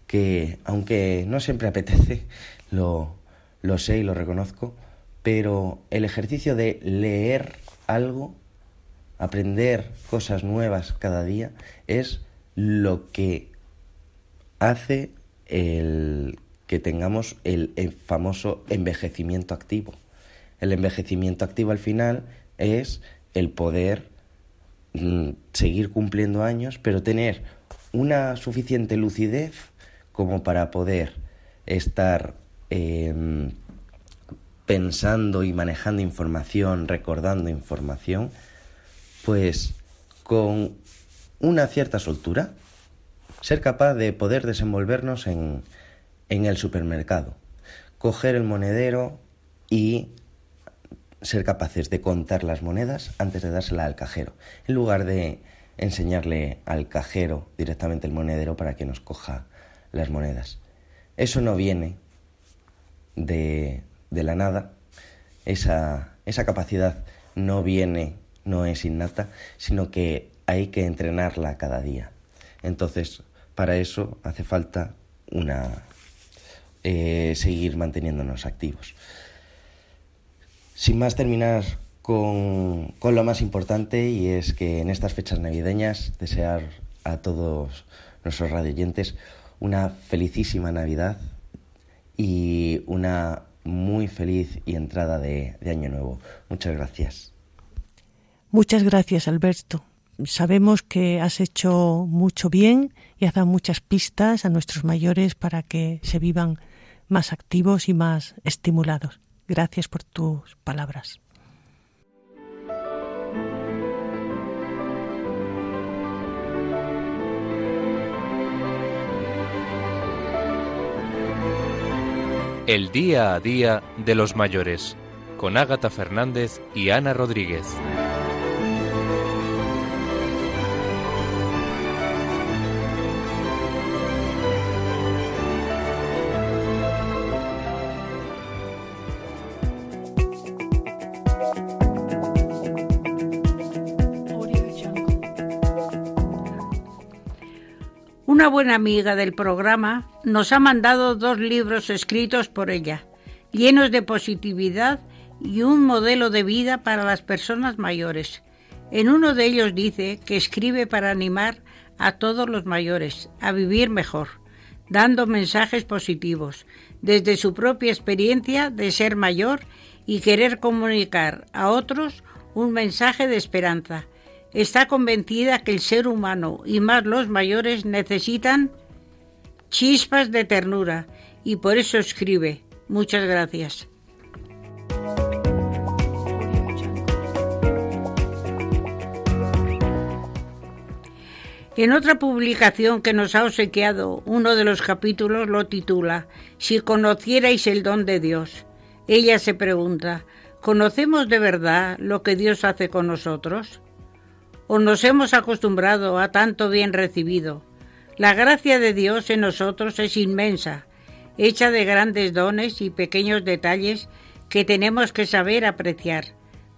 que, aunque no siempre apetece, *laughs* lo, lo sé y lo reconozco, pero el ejercicio de leer algo, aprender cosas nuevas cada día, es lo que hace el que tengamos el, famoso envejecimiento activo. El envejecimiento activo al final es el poder mm, seguir cumpliendo años, pero tener una suficiente lucidez como para poder estar em, pensando y manejando información, recordando información, pues con una cierta soltura, ser capaz de poder desenvolvernos en, en el supermercado, coger el monedero y ser capaces de contar las monedas antes de dársela al cajero, en lugar de enseñarle al cajero directamente el monedero para que nos coja las monedas. Eso no viene de, de la nada, esa, esa capacidad no viene, no es innata, sino que hay que entrenarla cada día. Entonces, para eso hace falta una eh, seguir manteniéndonos activos. Sin más terminar con, con, lo más importante y es que en estas fechas navideñas desear a todos nuestros radioyentes una felicísima Navidad y una muy feliz y entrada de, de Año Nuevo. Muchas gracias. Muchas gracias, Alberto. Sabemos que has hecho mucho bien y has dado muchas pistas a nuestros mayores para que se vivan más activos y más estimulados. Gracias por tus palabras. El día a día de los mayores, con Ágata Fernández y Ana Rodríguez. Amiga del programa nos ha mandado dos libros escritos por ella, llenos de positividad y un modelo de vida para las personas mayores. En uno de ellos dice que escribe para animar a todos los mayores a vivir mejor, dando mensajes positivos desde su propia experiencia de ser mayor y querer comunicar a otros un mensaje de esperanza está convencida que el ser humano y más los mayores necesitan chispas de ternura y por eso escribe. Muchas gracias. En otra publicación que nos ha obsequiado, uno de los capítulos lo titula Si conocierais el don de Dios. Ella se pregunta, ¿conocemos de verdad lo que Dios hace con nosotros? O nos hemos acostumbrado a tanto bien recibido. La gracia de Dios en nosotros es inmensa, hecha de grandes dones y pequeños detalles que tenemos que saber apreciar.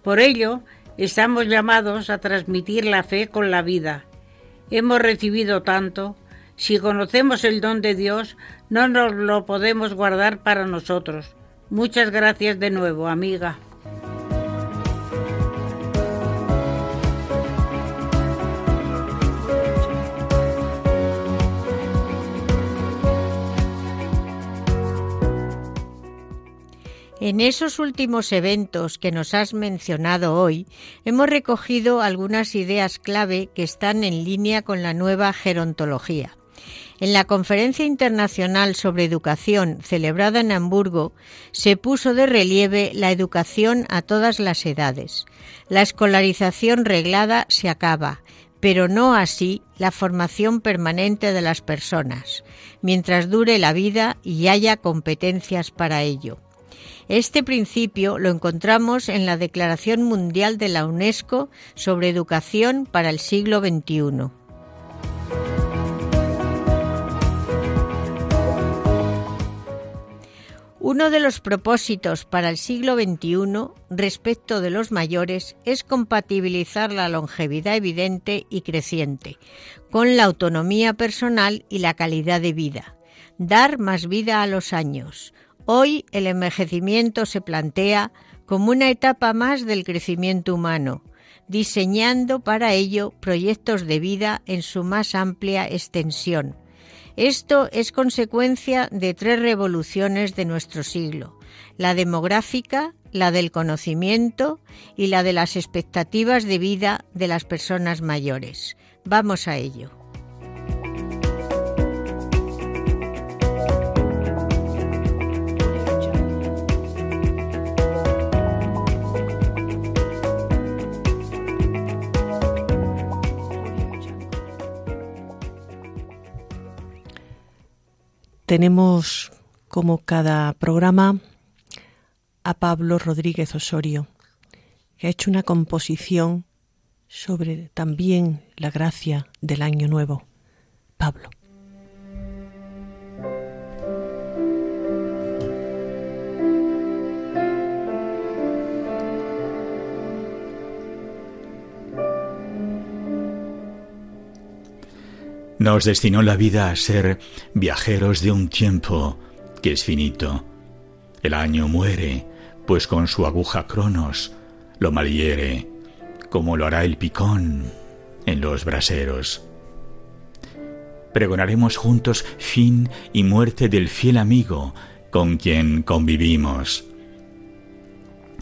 Por ello, estamos llamados a transmitir la fe con la vida. Hemos recibido tanto, si conocemos el don de Dios, no nos lo podemos guardar para nosotros. Muchas gracias de nuevo, amiga. En esos últimos eventos que nos has mencionado hoy, hemos recogido algunas ideas clave que están en línea con la nueva gerontología. En la Conferencia Internacional sobre Educación celebrada en Hamburgo se puso de relieve la educación a todas las edades. La escolarización reglada se acaba, pero no así la formación permanente de las personas, mientras dure la vida y haya competencias para ello. Este principio lo encontramos en la Declaración Mundial de la UNESCO sobre Educación para el siglo XXI. Uno de los propósitos para el siglo XXI respecto de los mayores es compatibilizar la longevidad evidente y creciente con la autonomía personal y la calidad de vida, dar más vida a los años. Hoy el envejecimiento se plantea como una etapa más del crecimiento humano, diseñando para ello proyectos de vida en su más amplia extensión esto es consecuencia de tres revoluciones de nuestro siglo, la demográfica, la del conocimiento y la de las expectativas de vida de las personas mayores. Vamos a ello. Tenemos como cada programa a Pablo Rodríguez Osorio, que ha hecho una composición sobre también la gracia del Año Nuevo. Pablo. Nos destinó la vida a ser viajeros de un tiempo que es finito. El año muere, pues con su aguja Cronos lo malhiere, como lo hará el picón en los braseros. Pregonaremos juntos fin y muerte del fiel amigo con quien convivimos.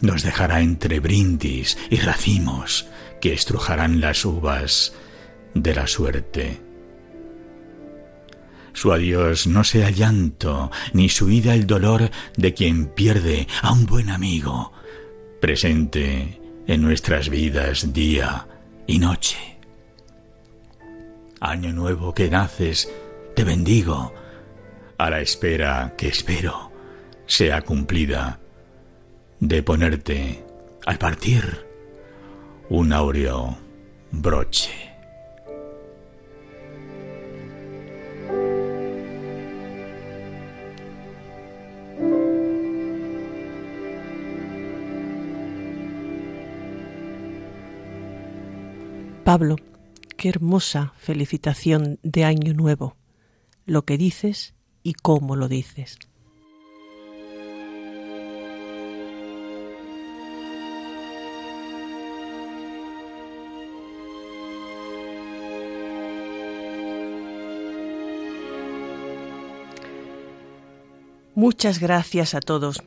Nos dejará entre brindis y racimos que estrujarán las uvas de la suerte. Su adiós no sea llanto, ni su ida el dolor de quien pierde a un buen amigo, presente en nuestras vidas día y noche. Año nuevo que naces, te bendigo, a la espera que espero sea cumplida, de ponerte, al partir, un áureo broche. Pablo, qué hermosa felicitación de Año Nuevo, lo que dices y cómo lo dices. Muchas gracias a todos.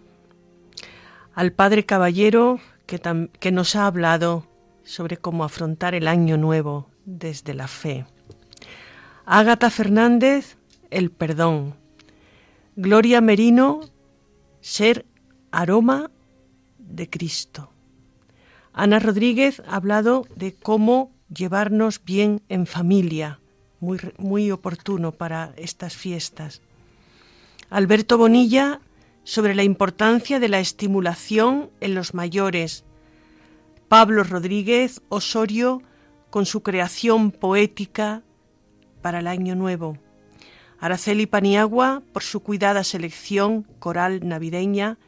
Al Padre Caballero que, que nos ha hablado sobre cómo afrontar el año nuevo desde la fe. Ágata Fernández, el perdón. Gloria Merino, ser aroma de Cristo. Ana Rodríguez ha hablado de cómo llevarnos bien en familia, muy, muy oportuno para estas fiestas. Alberto Bonilla sobre la importancia de la estimulación en los mayores Pablo Rodríguez Osorio con su creación poética para el Año Nuevo. Araceli Paniagua por su cuidada selección coral navideña,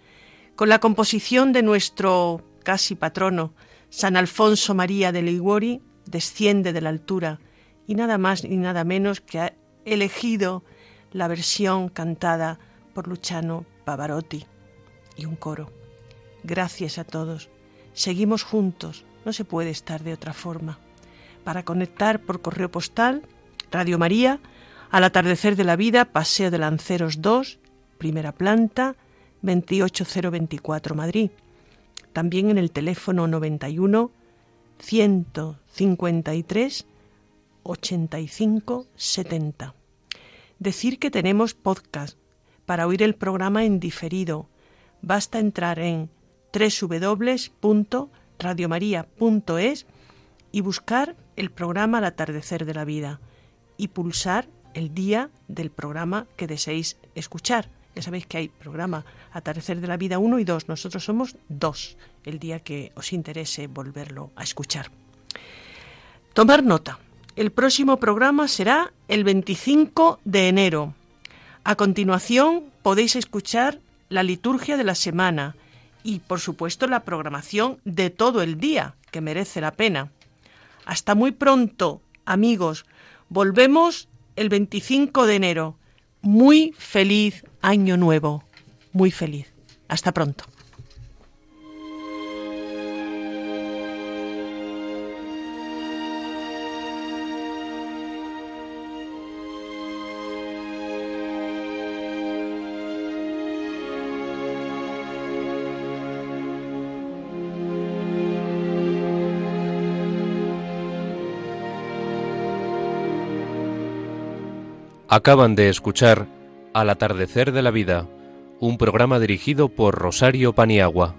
con la composición de nuestro casi patrono, San Alfonso María de Liguori, desciende de la altura, y nada más ni nada menos que ha elegido la versión cantada por Luciano Pavarotti y un coro. Gracias a todos. Seguimos juntos, no se puede estar de otra forma. Para conectar por correo postal, Radio María, al atardecer de la vida, Paseo de Lanceros 2, primera planta, 28024 Madrid. También en el teléfono 91 153 85 70. Decir que tenemos podcast para oír el programa en diferido. Basta entrar en www.radiomaria.es y buscar el programa Al atardecer de la vida y pulsar el día del programa que deseéis escuchar. Ya sabéis que hay programa Atardecer de la Vida 1 y 2. Nosotros somos dos, el día que os interese volverlo a escuchar. Tomar nota. El próximo programa será el 25 de enero. A continuación podéis escuchar la liturgia de la semana y, por supuesto, la programación de todo el día, que merece la pena. Hasta muy pronto, amigos. Volvemos el 25 de enero. Muy feliz año nuevo. Muy feliz. Hasta pronto. Acaban de escuchar Al atardecer de la vida, un programa dirigido por Rosario Paniagua.